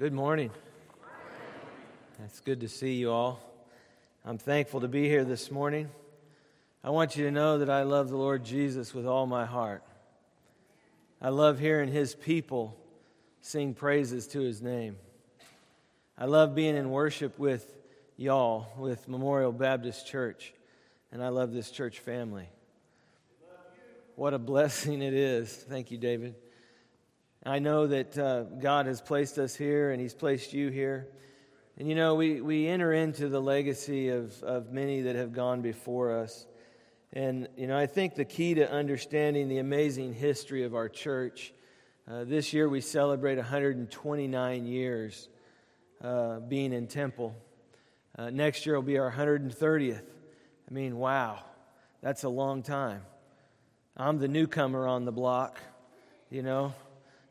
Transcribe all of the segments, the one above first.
Good morning. It's good to see you all. I'm thankful to be here this morning. I want you to know that I love the Lord Jesus with all my heart. I love hearing his people sing praises to his name. I love being in worship with y'all, with Memorial Baptist Church, and I love this church family. What a blessing it is. Thank you, David. I know that uh, God has placed us here and He's placed you here. And you know, we, we enter into the legacy of, of many that have gone before us. And, you know, I think the key to understanding the amazing history of our church, uh, this year we celebrate 129 years uh, being in Temple. Uh, next year will be our 130th. I mean, wow, that's a long time. I'm the newcomer on the block, you know,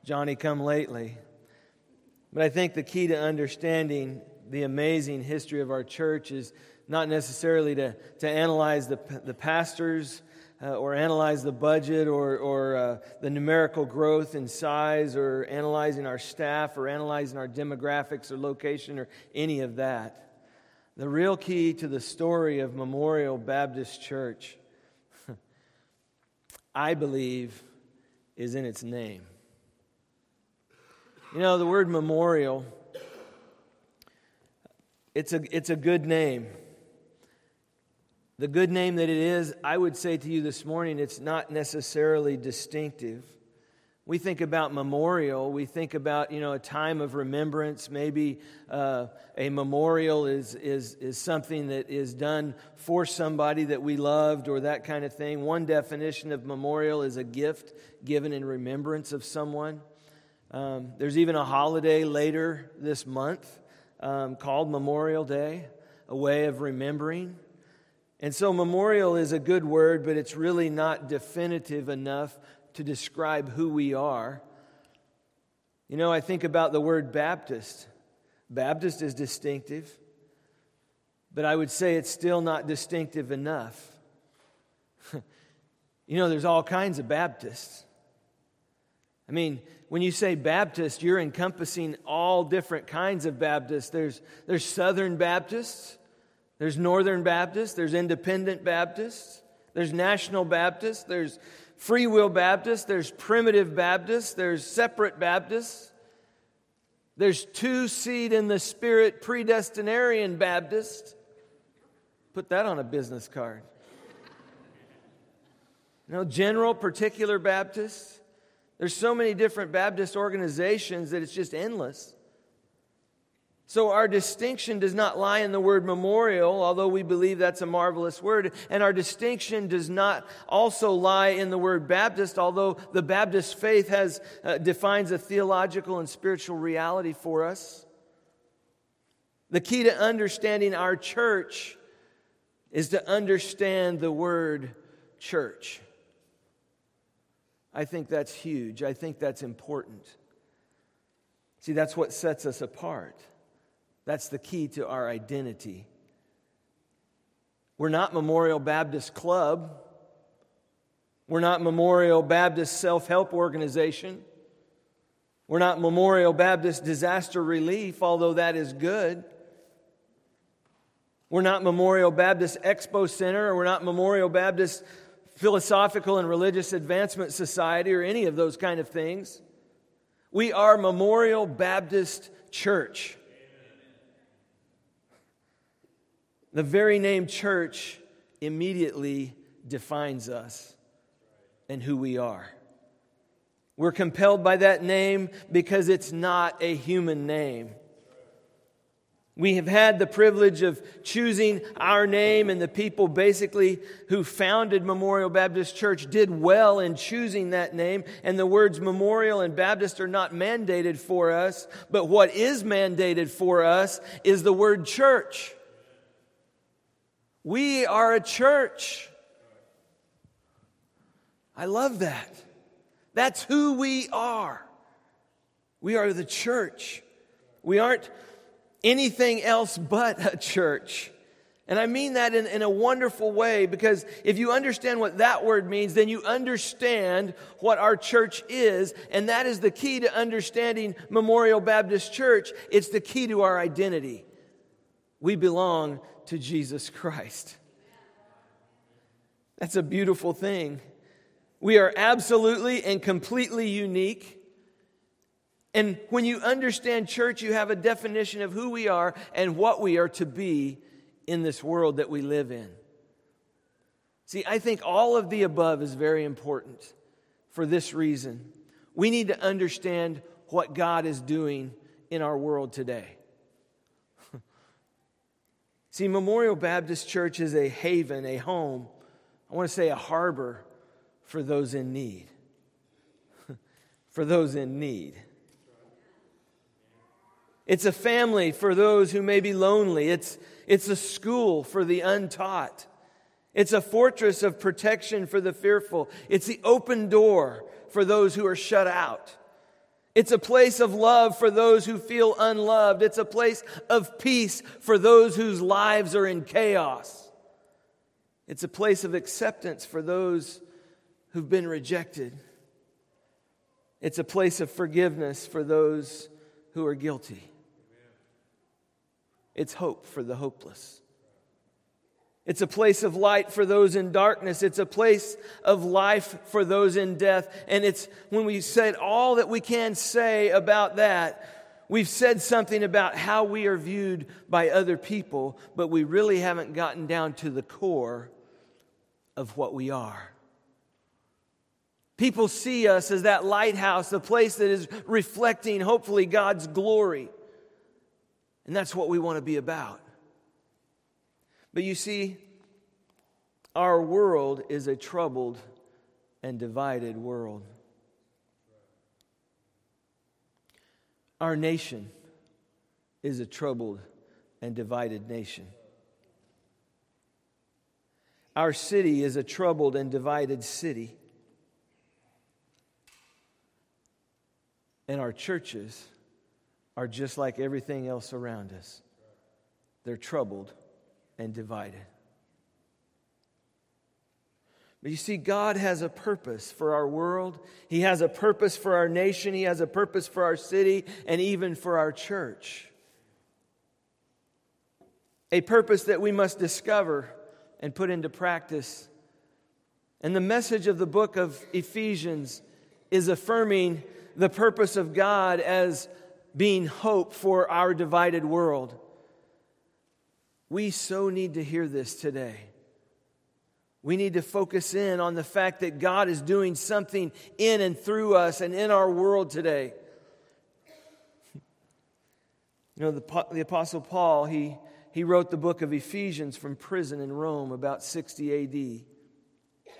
Johnny come lately. But I think the key to understanding the amazing history of our church is not necessarily to, to analyze the, the pastors uh, or analyze the budget or, or uh, the numerical growth in size or analyzing our staff or analyzing our demographics or location or any of that. The real key to the story of Memorial Baptist Church, I believe, is in its name. You know, the word memorial, it's a, it's a good name. The good name that it is, I would say to you this morning, it's not necessarily distinctive. We think about memorial, we think about, you know, a time of remembrance. Maybe uh, a memorial is, is, is something that is done for somebody that we loved or that kind of thing. One definition of memorial is a gift given in remembrance of someone. Um, there's even a holiday later this month um, called Memorial Day, a way of remembering. And so, memorial is a good word, but it's really not definitive enough to describe who we are. You know, I think about the word Baptist. Baptist is distinctive, but I would say it's still not distinctive enough. you know, there's all kinds of Baptists. I mean, when you say Baptist, you're encompassing all different kinds of Baptists. There's, there's Southern Baptists, there's Northern Baptists, there's Independent Baptists, there's National Baptists, there's Free Will Baptists, there's Primitive Baptists, there's Separate Baptists, there's Two Seed in the Spirit Predestinarian Baptist. Put that on a business card. Know, General Particular Baptist. There's so many different Baptist organizations that it's just endless. So, our distinction does not lie in the word memorial, although we believe that's a marvelous word. And our distinction does not also lie in the word Baptist, although the Baptist faith has, uh, defines a theological and spiritual reality for us. The key to understanding our church is to understand the word church. I think that's huge. I think that's important. See, that's what sets us apart. That's the key to our identity. We're not Memorial Baptist Club. We're not Memorial Baptist Self Help Organization. We're not Memorial Baptist Disaster Relief, although that is good. We're not Memorial Baptist Expo Center, or we're not Memorial Baptist Philosophical and Religious Advancement Society, or any of those kind of things. We are Memorial Baptist Church. The very name church immediately defines us and who we are. We're compelled by that name because it's not a human name. We have had the privilege of choosing our name, and the people basically who founded Memorial Baptist Church did well in choosing that name. And the words memorial and Baptist are not mandated for us, but what is mandated for us is the word church. We are a church. I love that. That's who we are. We are the church. We aren't anything else but a church. And I mean that in, in a wonderful way because if you understand what that word means, then you understand what our church is. And that is the key to understanding Memorial Baptist Church. It's the key to our identity. We belong to Jesus Christ. That's a beautiful thing. We are absolutely and completely unique. And when you understand church, you have a definition of who we are and what we are to be in this world that we live in. See, I think all of the above is very important for this reason. We need to understand what God is doing in our world today. See, Memorial Baptist Church is a haven, a home, I want to say a harbor for those in need. for those in need. It's a family for those who may be lonely. It's, it's a school for the untaught. It's a fortress of protection for the fearful. It's the open door for those who are shut out. It's a place of love for those who feel unloved. It's a place of peace for those whose lives are in chaos. It's a place of acceptance for those who've been rejected. It's a place of forgiveness for those who are guilty. It's hope for the hopeless. It's a place of light for those in darkness. It's a place of life for those in death. And it's when we said all that we can say about that, we've said something about how we are viewed by other people, but we really haven't gotten down to the core of what we are. People see us as that lighthouse, the place that is reflecting, hopefully, God's glory. And that's what we want to be about. But you see, our world is a troubled and divided world. Our nation is a troubled and divided nation. Our city is a troubled and divided city. And our churches are just like everything else around us. They're troubled and divided. But you see, God has a purpose for our world. He has a purpose for our nation. He has a purpose for our city and even for our church. A purpose that we must discover and put into practice. And the message of the book of Ephesians is affirming the purpose of God as being hope for our divided world. We so need to hear this today. We need to focus in on the fact that God is doing something in and through us and in our world today. You know, the, the Apostle Paul, he, he wrote the book of Ephesians from prison in Rome about 60 AD,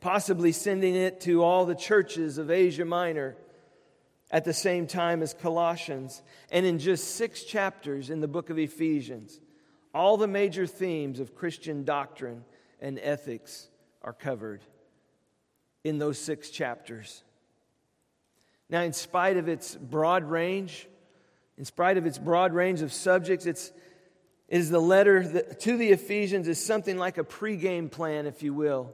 possibly sending it to all the churches of Asia Minor at the same time as Colossians. And in just six chapters in the book of Ephesians, all the major themes of Christian doctrine and ethics are covered in those six chapters. Now, in spite of its broad range, in spite of its broad range of subjects, it's, it is the letter to the Ephesians is something like a pregame plan, if you will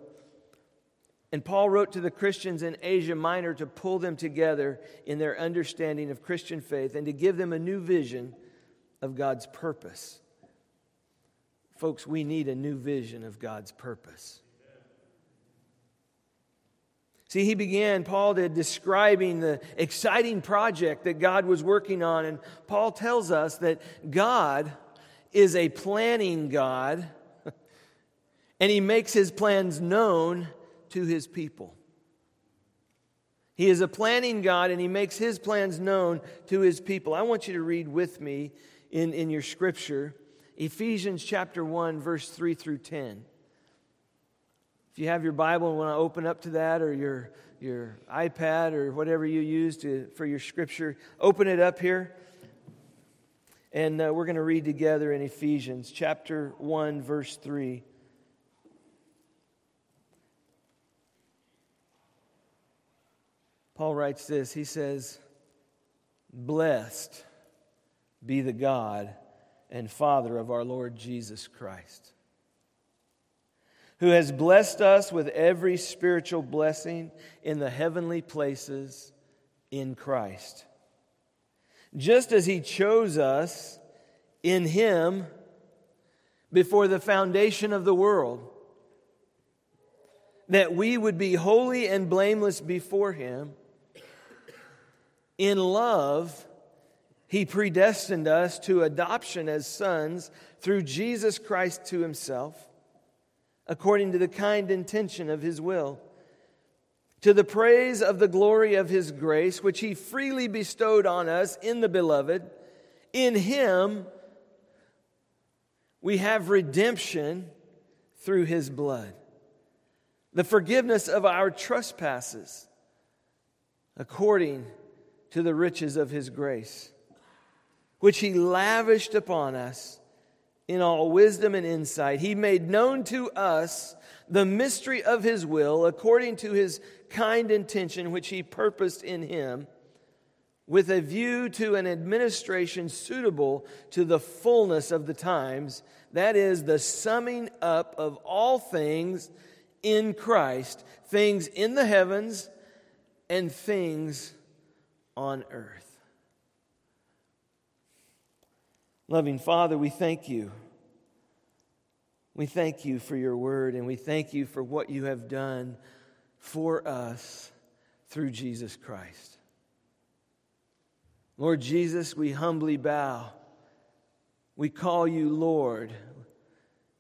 and Paul wrote to the Christians in Asia Minor to pull them together in their understanding of Christian faith and to give them a new vision of God's purpose. Folks, we need a new vision of God's purpose. See, he began, Paul did, describing the exciting project that God was working on. And Paul tells us that God is a planning God, and he makes his plans known to his people. He is a planning God and he makes his plans known to his people. I want you to read with me in, in your scripture Ephesians chapter 1, verse 3 through 10. If you have your Bible and want to open up to that or your, your iPad or whatever you use to, for your scripture, open it up here. And uh, we're going to read together in Ephesians chapter 1, verse 3. Paul writes this He says, Blessed be the God and Father of our Lord Jesus Christ, who has blessed us with every spiritual blessing in the heavenly places in Christ, just as He chose us in Him before the foundation of the world, that we would be holy and blameless before Him. In love, He predestined us to adoption as sons through Jesus Christ to Himself, according to the kind intention of His will, to the praise of the glory of His grace, which He freely bestowed on us in the Beloved. In Him, we have redemption through his blood, the forgiveness of our trespasses according to the riches of his grace, which he lavished upon us in all wisdom and insight. He made known to us the mystery of his will according to his kind intention, which he purposed in him with a view to an administration suitable to the fullness of the times, that is, the summing up of all things in Christ, things in the heavens and things on earth. Loving Father, we thank you. We thank you for your word, and we thank you for what you have done for us through Jesus Christ. Lord Jesus, we humbly bow. We call you Lord.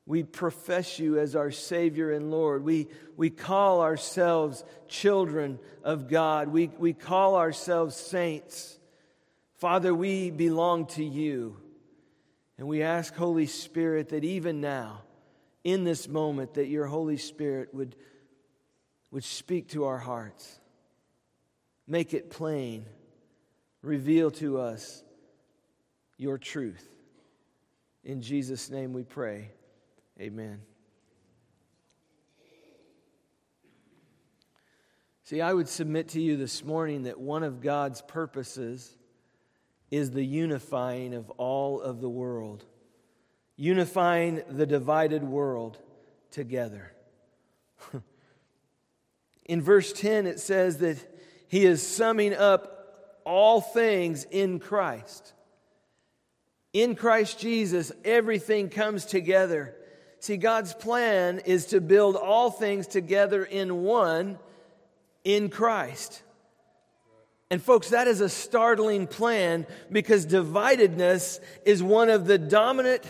We profess you as our Savior and Lord. We, we call ourselves children of God. We, we call ourselves saints. Father, we belong to you. And we ask, Holy Spirit, that even now, in this moment, that your Holy Spirit would, would speak to our hearts. Make it plain reveal to us your truth. In Jesus' name we pray. Amen. See, I would submit to you this morning that one of God's purposes is the unifying of all of the world, unifying the divided world together. In verse 10, it says that he is summing up all things in Christ. In Christ Jesus, everything comes together. See, God's plan is to build all things together in one in Christ. And, folks, that is a startling plan because dividedness is one of the dominant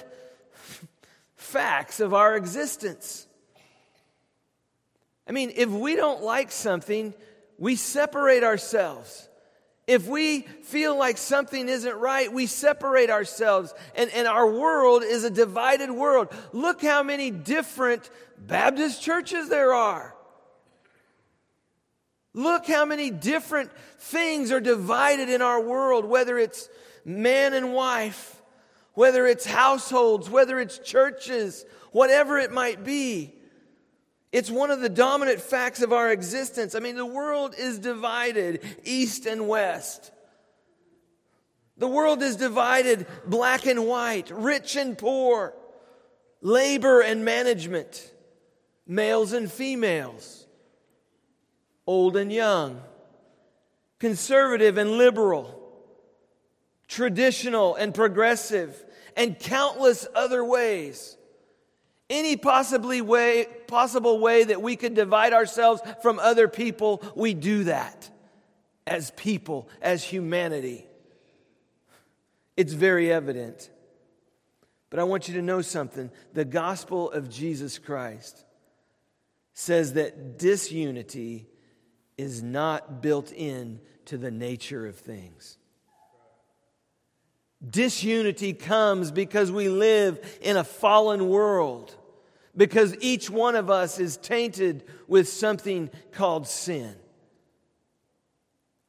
facts of our existence. I mean, if we don't like something, we separate ourselves. If we feel like something isn't right, we separate ourselves. And, and our world is a divided world. Look how many different Baptist churches there are. Look how many different things are divided in our world, whether it's man and wife, whether it's households, whether it's churches, whatever it might be. It's one of the dominant facts of our existence. I mean, the world is divided east and west. The world is divided black and white, rich and poor, labor and management, males and females, old and young, conservative and liberal, traditional and progressive, and countless other ways any possibly way, possible way that we could divide ourselves from other people, we do that as people, as humanity. It's very evident. But I want you to know something. The gospel of Jesus Christ says that disunity is not built in to the nature of things. Disunity comes because we live in a fallen world, because each one of us is tainted with something called sin.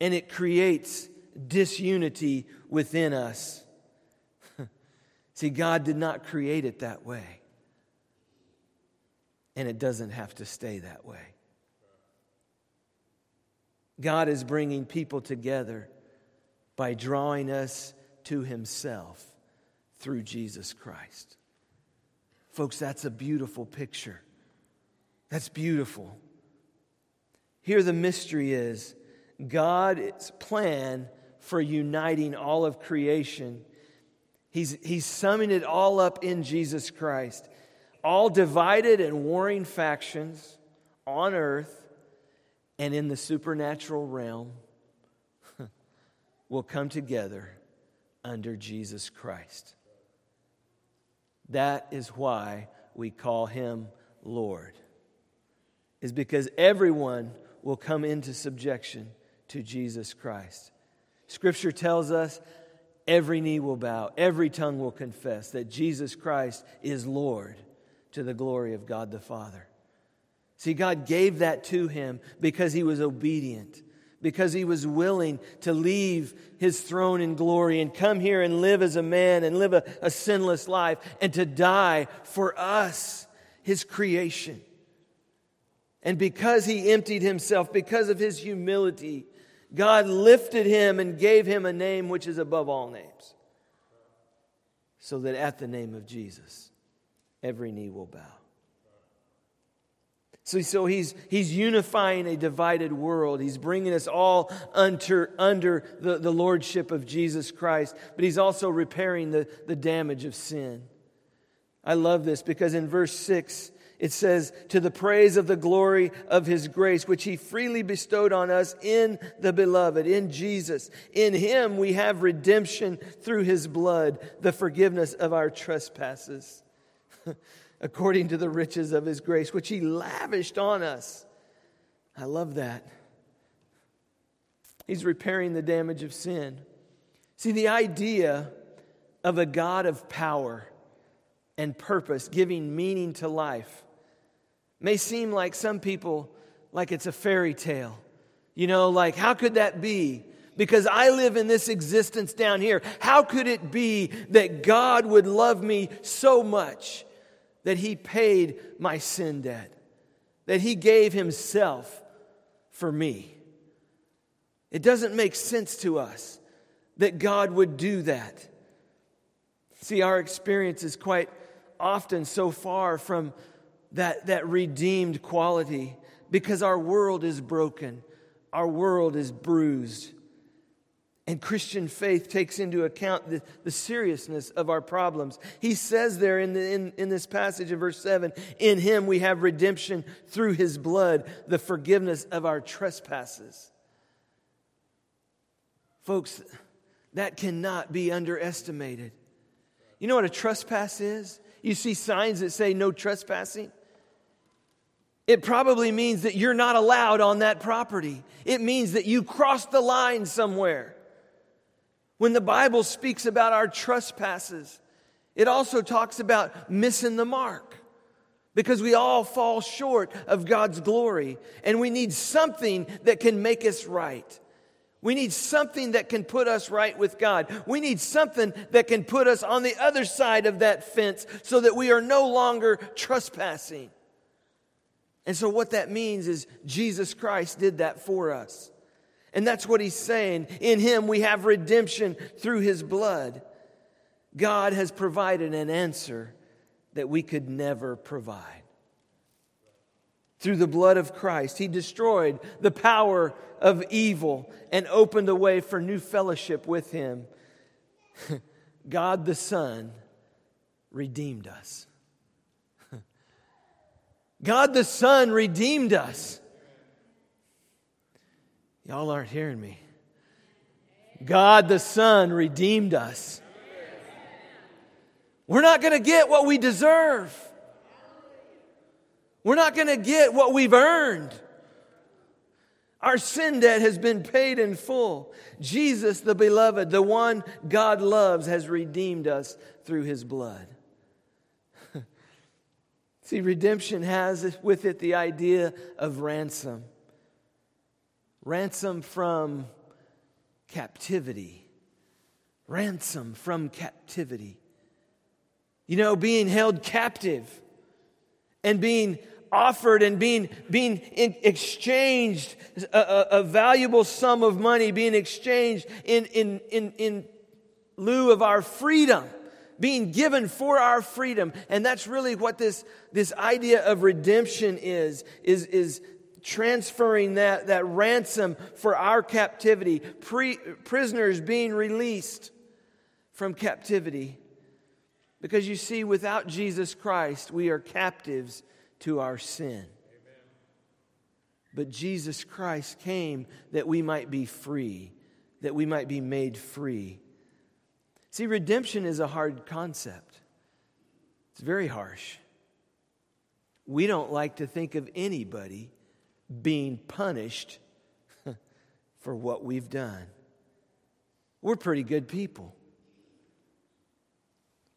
And it creates disunity within us. See, God did not create it that way. And it doesn't have to stay that way. God is bringing people together by drawing us to himself through Jesus Christ. Folks, that's a beautiful picture. That's beautiful. Here, the mystery is God's plan for uniting all of creation. He's, he's summing it all up in Jesus Christ. All divided and warring factions on earth and in the supernatural realm will come together under Jesus Christ. That is why we call him Lord, is because everyone will come into subjection to Jesus Christ. Scripture tells us every knee will bow, every tongue will confess that Jesus Christ is Lord to the glory of God the Father. See, God gave that to him because he was obedient because he was willing to leave his throne in glory and come here and live as a man and live a, a sinless life and to die for us, his creation. And because he emptied himself, because of his humility, God lifted him and gave him a name which is above all names. So that at the name of Jesus, every knee will bow. So, so he's, he's unifying a divided world. He's bringing us all under, under the, the lordship of Jesus Christ, but he's also repairing the, the damage of sin. I love this because in verse 6, it says, To the praise of the glory of his grace, which he freely bestowed on us in the beloved, in Jesus. In him we have redemption through his blood, the forgiveness of our trespasses. according to the riches of his grace, which he lavished on us. I love that. He's repairing the damage of sin. See, the idea of a God of power and purpose giving meaning to life may seem like some people like it's a fairy tale. You know, like, how could that be? Because I live in this existence down here. How could it be that God would love me so much that he paid my sin debt, that he gave himself for me. It doesn't make sense to us that God would do that. See, our experience is quite often so far from that, that redeemed quality because our world is broken, our world is bruised. And Christian faith takes into account the, the seriousness of our problems. He says there in, the, in, in this passage in verse 7 In him we have redemption through his blood, the forgiveness of our trespasses. Folks, that cannot be underestimated. You know what a trespass is? You see signs that say no trespassing. It probably means that you're not allowed on that property. It means that you crossed the line somewhere. When the Bible speaks about our trespasses, it also talks about missing the mark because we all fall short of God's glory and we need something that can make us right. We need something that can put us right with God. We need something that can put us on the other side of that fence so that we are no longer trespassing. And so, what that means is Jesus Christ did that for us. And that's what he's saying. In him we have redemption through his blood. God has provided an answer that we could never provide. Through the blood of Christ, he destroyed the power of evil and opened a way for new fellowship with him. God the Son redeemed us. God the Son redeemed us. Y'all aren't hearing me. God the Son redeemed us. We're not going to get what we deserve. We're not going to get what we've earned. Our sin debt has been paid in full. Jesus, the beloved, the one God loves, has redeemed us through his blood. See, redemption has with it the idea of ransom ransom from captivity. Ransom from captivity. You know, being held captive and being offered and being, being exchanged, a, a, a, valuable sum of money being exchanged in, in, in, in lieu of our freedom. being given for our freedom. And that's really what this, this idea of redemption is, is, is transferring that, that ransom for our captivity, Pre, prisoners being released from captivity. Because you see, without Jesus Christ, we are captives to our sin. But Jesus Christ came that we might be free, that we might be made free. See, redemption is a hard concept, it's very harsh. We don't like to think of anybody being punished for what we've done. We're pretty good people.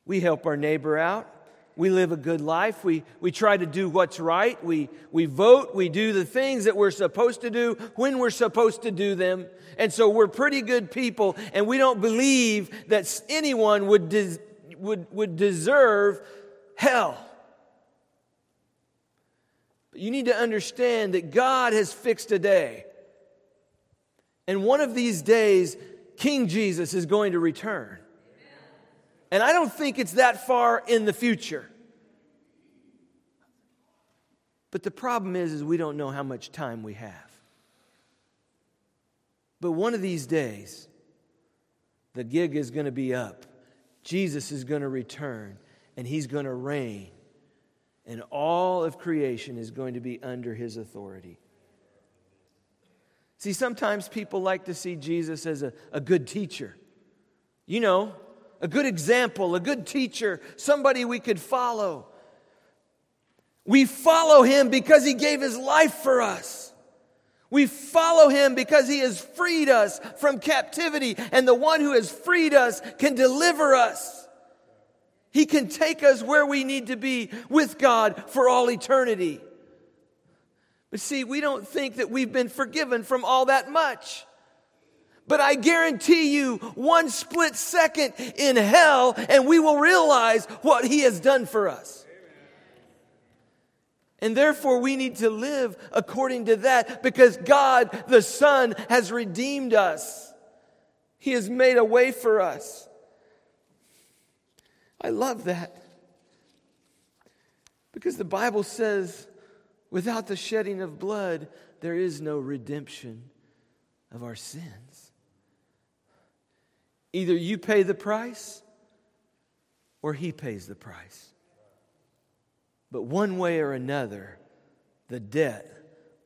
We help our neighbor out. We live a good life. We, we try to do what's right. We, we vote. We do the things that we're supposed to do when we're supposed to do them. And so we're pretty good people, and we don't believe that anyone would, des- would, would deserve hell. You need to understand that God has fixed a day. And one of these days, King Jesus is going to return. And I don't think it's that far in the future. But the problem is, is we don't know how much time we have. But one of these days, the gig is going to be up. Jesus is going to return, and he's going to reign. And all of creation is going to be under his authority. See, sometimes people like to see Jesus as a, a good teacher. You know, a good example, a good teacher, somebody we could follow. We follow him because he gave his life for us. We follow him because he has freed us from captivity, and the one who has freed us can deliver us. He can take us where we need to be with God for all eternity. But see, we don't think that we've been forgiven from all that much. But I guarantee you, one split second in hell, and we will realize what He has done for us. And therefore, we need to live according to that because God, the Son, has redeemed us. He has made a way for us. I love that. Because the Bible says, without the shedding of blood, there is no redemption of our sins. Either you pay the price or he pays the price. But one way or another, the debt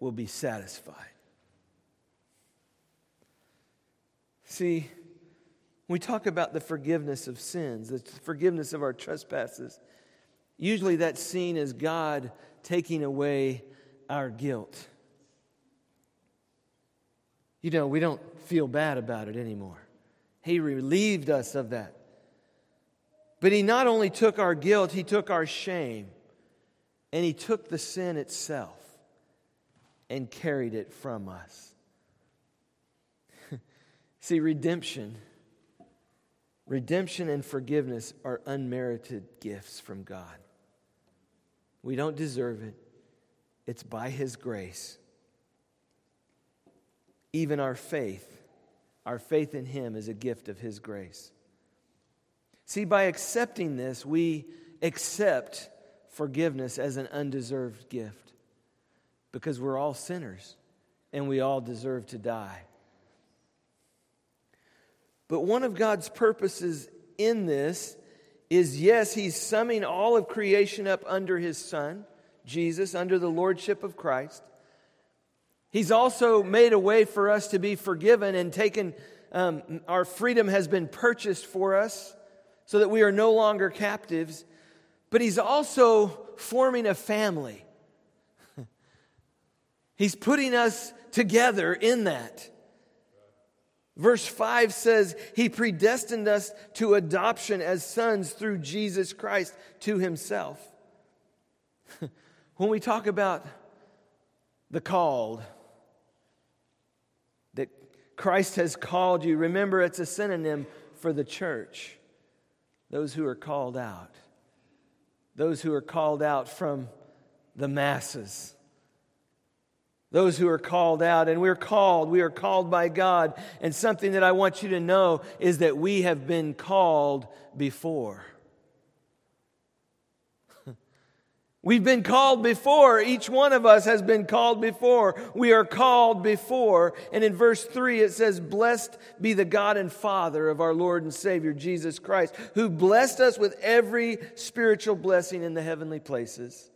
will be satisfied. See, we talk about the forgiveness of sins, the forgiveness of our trespasses. Usually that's seen as God taking away our guilt. You know, we don't feel bad about it anymore. He relieved us of that. But He not only took our guilt, He took our shame and He took the sin itself and carried it from us. See, redemption, redemption and forgiveness are unmerited gifts from God. We don't deserve it, it's by His grace. Even our faith our faith in Him is a gift of His grace. See, by accepting this, we accept forgiveness as an undeserved gift because we're all sinners and we all deserve to die. But one of God's purposes in this is yes, He's summing all of creation up under His Son, Jesus, under the Lordship of Christ. He's also made a way for us to be forgiven and taken, um, our freedom has been purchased for us so that we are no longer captives. But He's also forming a family. He's putting us together in that. Verse 5 says, He predestined us to adoption as sons through Jesus Christ to Himself. when we talk about the called, that Christ has called you. Remember, it's a synonym for the church. Those who are called out. Those who are called out from the masses those who are called out. And we're called, we are called by God. And something that I want you to know is that we have been called before. We've been called before. Each one of us has been called before. We are called before. And in verse 3, it says, Blessed be the God and Father of our Lord and Savior, Jesus Christ, who blessed us with every spiritual blessing in the heavenly places.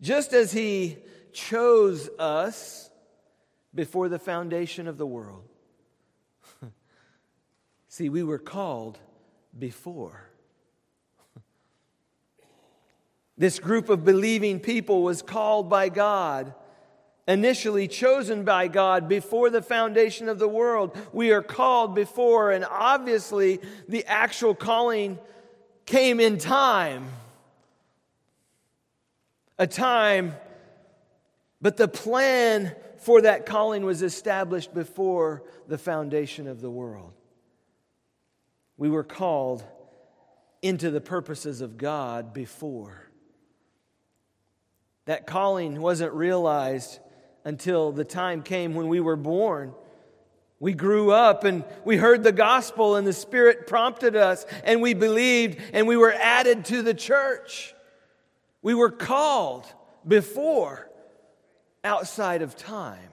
Just as He chose us before the foundation of the world. See, we were called before. This group of believing people was called by God, initially chosen by God before the foundation of the world. We are called before, and obviously the actual calling came in time. A time, but the plan for that calling was established before the foundation of the world. We were called into the purposes of God before. That calling wasn't realized until the time came when we were born. We grew up and we heard the gospel, and the Spirit prompted us, and we believed, and we were added to the church. We were called before outside of time.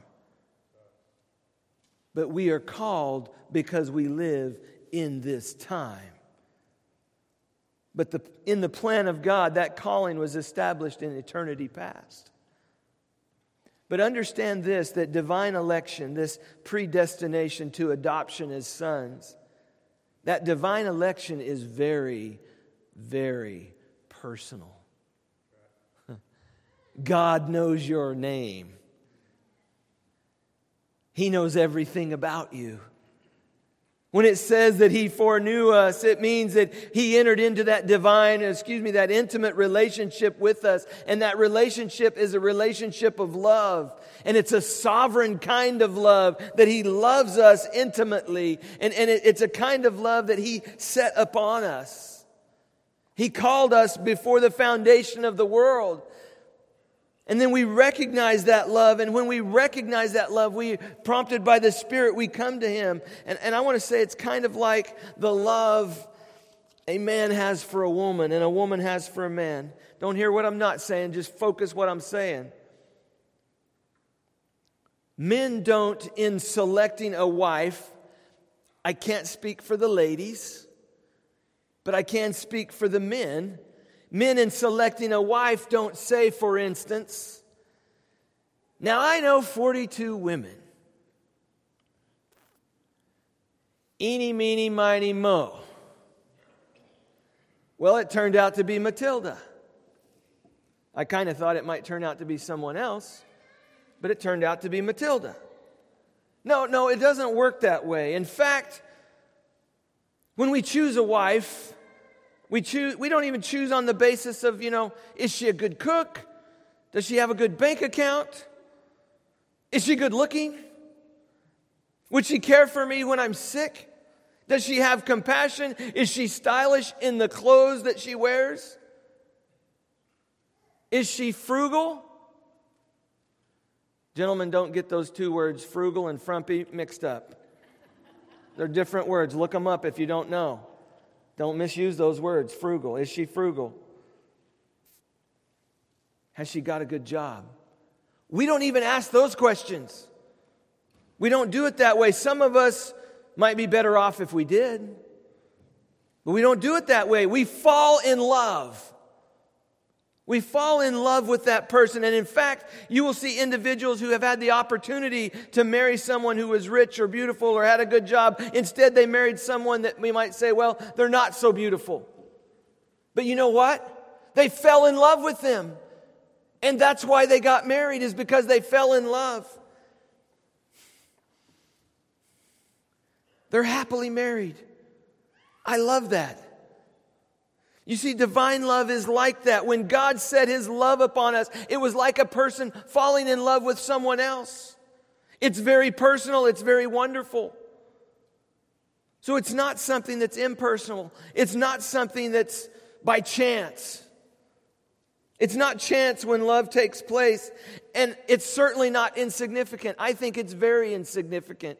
But we are called because we live in this time. But the, in the plan of God, that calling was established in eternity past. But understand this that divine election, this predestination to adoption as sons, that divine election is very, very personal. God knows your name, He knows everything about you. When it says that he foreknew us, it means that he entered into that divine, excuse me, that intimate relationship with us. And that relationship is a relationship of love. And it's a sovereign kind of love that he loves us intimately. And, and it, it's a kind of love that he set upon us. He called us before the foundation of the world. And then we recognize that love. And when we recognize that love, we, prompted by the Spirit, we come to Him. And, and I want to say it's kind of like the love a man has for a woman and a woman has for a man. Don't hear what I'm not saying, just focus what I'm saying. Men don't, in selecting a wife, I can't speak for the ladies, but I can speak for the men Men in selecting a wife don't say, for instance, now I know 42 women. Eeny, meeny, miny, mo. Well, it turned out to be Matilda. I kind of thought it might turn out to be someone else, but it turned out to be Matilda. No, no, it doesn't work that way. In fact, when we choose a wife, we, choose, we don't even choose on the basis of, you know, is she a good cook? Does she have a good bank account? Is she good looking? Would she care for me when I'm sick? Does she have compassion? Is she stylish in the clothes that she wears? Is she frugal? Gentlemen, don't get those two words, frugal and frumpy, mixed up. They're different words. Look them up if you don't know. Don't misuse those words. Frugal. Is she frugal? Has she got a good job? We don't even ask those questions. We don't do it that way. Some of us might be better off if we did, but we don't do it that way. We fall in love. We fall in love with that person. And in fact, you will see individuals who have had the opportunity to marry someone who was rich or beautiful or had a good job. Instead, they married someone that we might say, well, they're not so beautiful. But you know what? They fell in love with them. And that's why they got married, is because they fell in love. They're happily married. I love that. You see, divine love is like that. When God set his love upon us, it was like a person falling in love with someone else. It's very personal, it's very wonderful. So it's not something that's impersonal, it's not something that's by chance. It's not chance when love takes place, and it's certainly not insignificant. I think it's very insignificant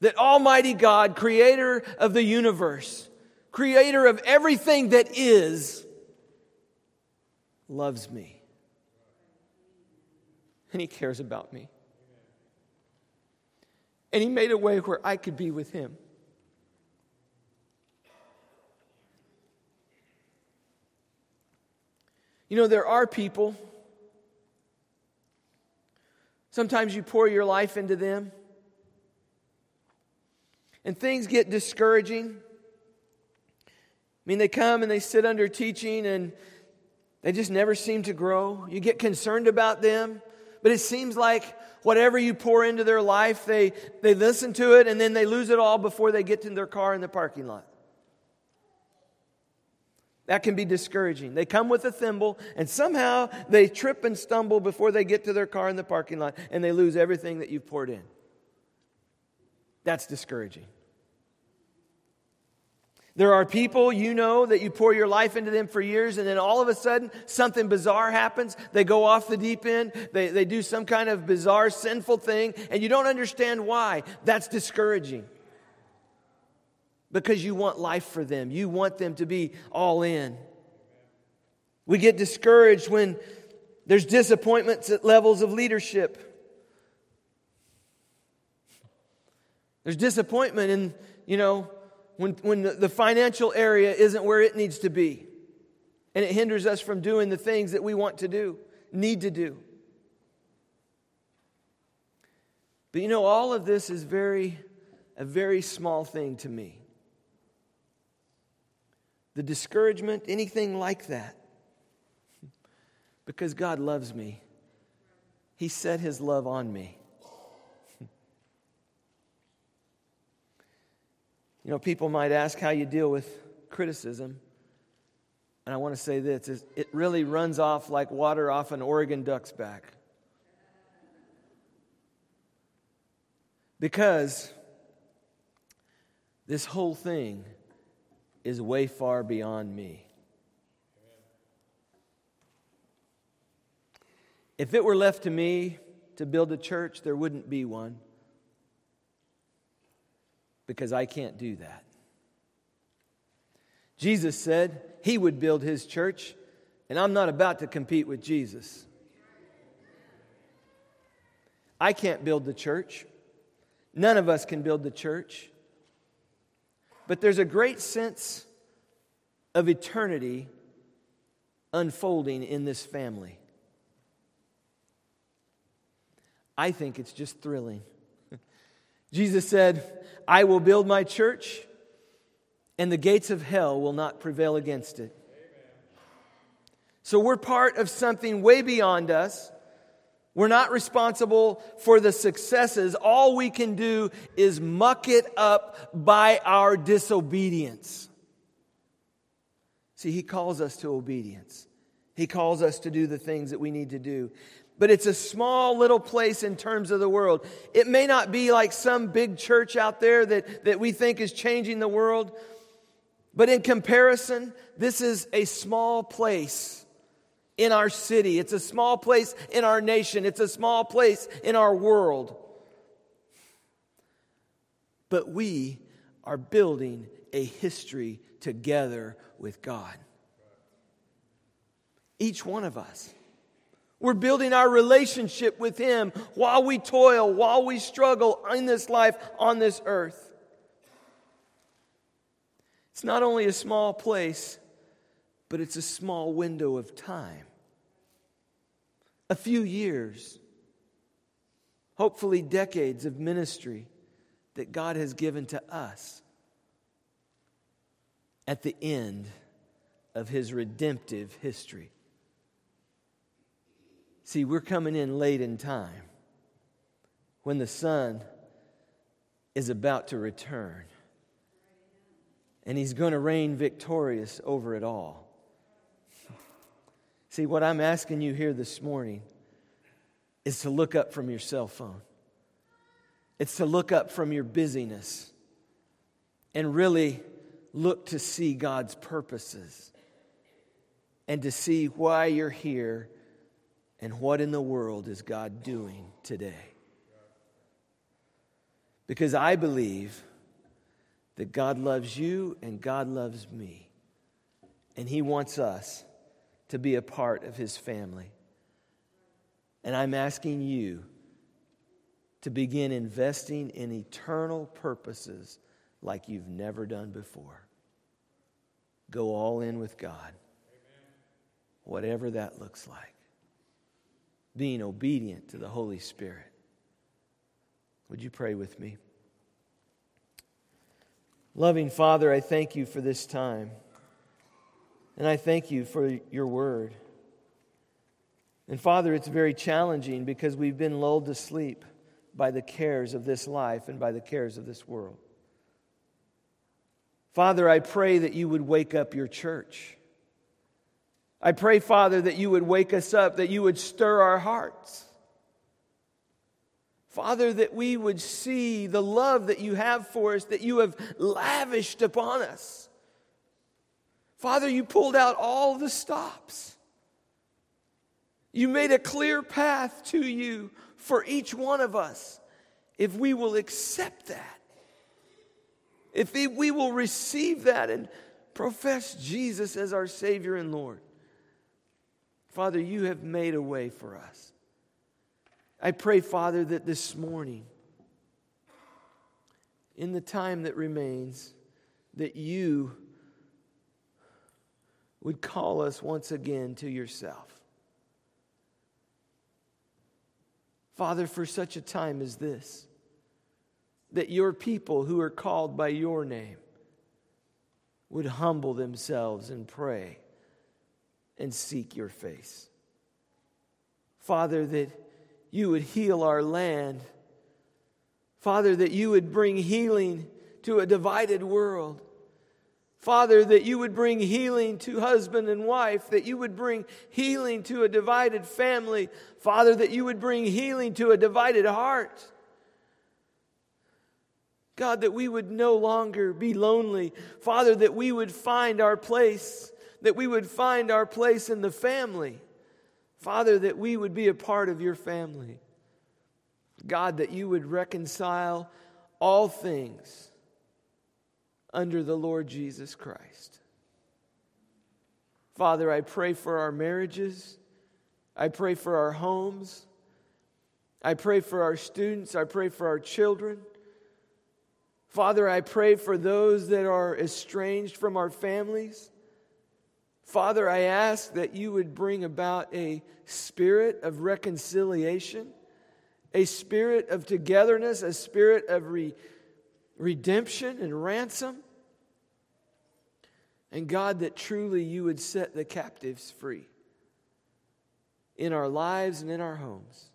that Almighty God, creator of the universe, creator of everything that is, loves me. And He cares about me. And He made a way where I could be with Him. You know, there are people, sometimes you pour your life into them, and things get discouraging. I mean, they come and they sit under teaching and they just never seem to grow. You get concerned about them, but it seems like whatever you pour into their life, they, they listen to it and then they lose it all before they get to their car in the parking lot. That can be discouraging. They come with a thimble and somehow they trip and stumble before they get to their car in the parking lot and they lose everything that you've poured in. That's discouraging. There are people you know that you pour your life into them for years, and then all of a sudden something bizarre happens. They go off the deep end, they, they do some kind of bizarre, sinful thing, and you don't understand why. That's discouraging. Because you want life for them, you want them to be all in. We get discouraged when there's disappointments at levels of leadership. There's disappointment in, you know, when, when the financial area isn't where it needs to be. And it hinders us from doing the things that we want to do, need to do. But you know, all of this is very, a very small thing to me. The discouragement, anything like that. Because God loves me, He set His love on me. You know, people might ask how you deal with criticism. And I want to say this it really runs off like water off an Oregon duck's back. Because this whole thing is way far beyond me. If it were left to me to build a church, there wouldn't be one because I can't do that. Jesus said he would build his church, and I'm not about to compete with Jesus. I can't build the church. None of us can build the church. But there's a great sense of eternity unfolding in this family. I think it's just thrilling. Jesus said, I will build my church, and the gates of hell will not prevail against it. So we're part of something way beyond us. We're not responsible for the successes. All we can do is muck it up by our disobedience. See, He calls us to obedience. He calls us to do the things that we need to do but it's a small little place in terms of the world. It may not be like some big church out there that, that we think is changing the world, but in comparison, this is a small place in our city. It's a small place in our nation. It's a small place in our world. But we are building a history together with God. Each one of us. We're building our relationship with Him while we toil, while we struggle in this life on this earth. It's not only a small place, but it's a small window of time. A few years, hopefully, decades of ministry that God has given to us at the end of His redemptive history. See, we're coming in late in time when the Son is about to return. And he's going to reign victorious over it all. See, what I'm asking you here this morning is to look up from your cell phone. It's to look up from your busyness and really look to see God's purposes and to see why you're here and what in the world is God doing today? Because I believe that God loves you and God loves me. And He wants us to be a part of his family. And I'm asking you to begin investing in eternal purposes like you've never done before. Go all in with God, whatever that looks like. Being obedient to the Holy Spirit. Would you pray with me? Loving Father, I thank you for this time. And I thank you for your word. And Father, it's very challenging because we've been lulled to sleep by the cares of this life and by the cares of this world. Father, I pray that you would wake up your church. I pray, Father, that you would wake us up, that you would stir our hearts. Father, that we would see the love that you have for us, that you have lavished upon us. Father, you pulled out all the stops. You made a clear path to you for each one of us if we will accept that. If we will receive that and profess Jesus as our Savior and Lord. Father, you have made a way for us. I pray, Father, that this morning, in the time that remains, that you would call us once again to yourself. Father, for such a time as this, that your people who are called by your name would humble themselves and pray and seek your face. Father, that you would heal our land. Father, that you would bring healing to a divided world. Father, that you would bring healing to husband and wife, that you would bring healing to a divided family. Father, that you would bring healing to a divided heart. God, that we would no longer be lonely. Father, that we would find our place, that we would find our place in the family. Father, that we would be a part of your family. God, that you would reconcile all things under the Lord Jesus Christ. Father, I pray for our marriages. I pray for our homes. I pray for our students. I pray for our children. Father, I pray for those that are estranged from our families. Father, I ask that you would bring about a spirit of reconciliation, a spirit of togetherness, a spirit of re- redemption and ransom. And God, that truly you would set the captives free in our lives and in our homes,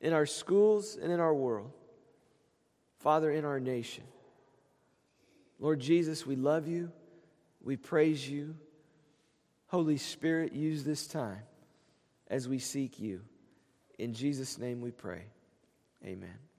in our schools and in our world. Father, in our nation. Lord Jesus, we love you. We praise you. Holy Spirit, use this time as we seek you. In Jesus' name we pray. Amen.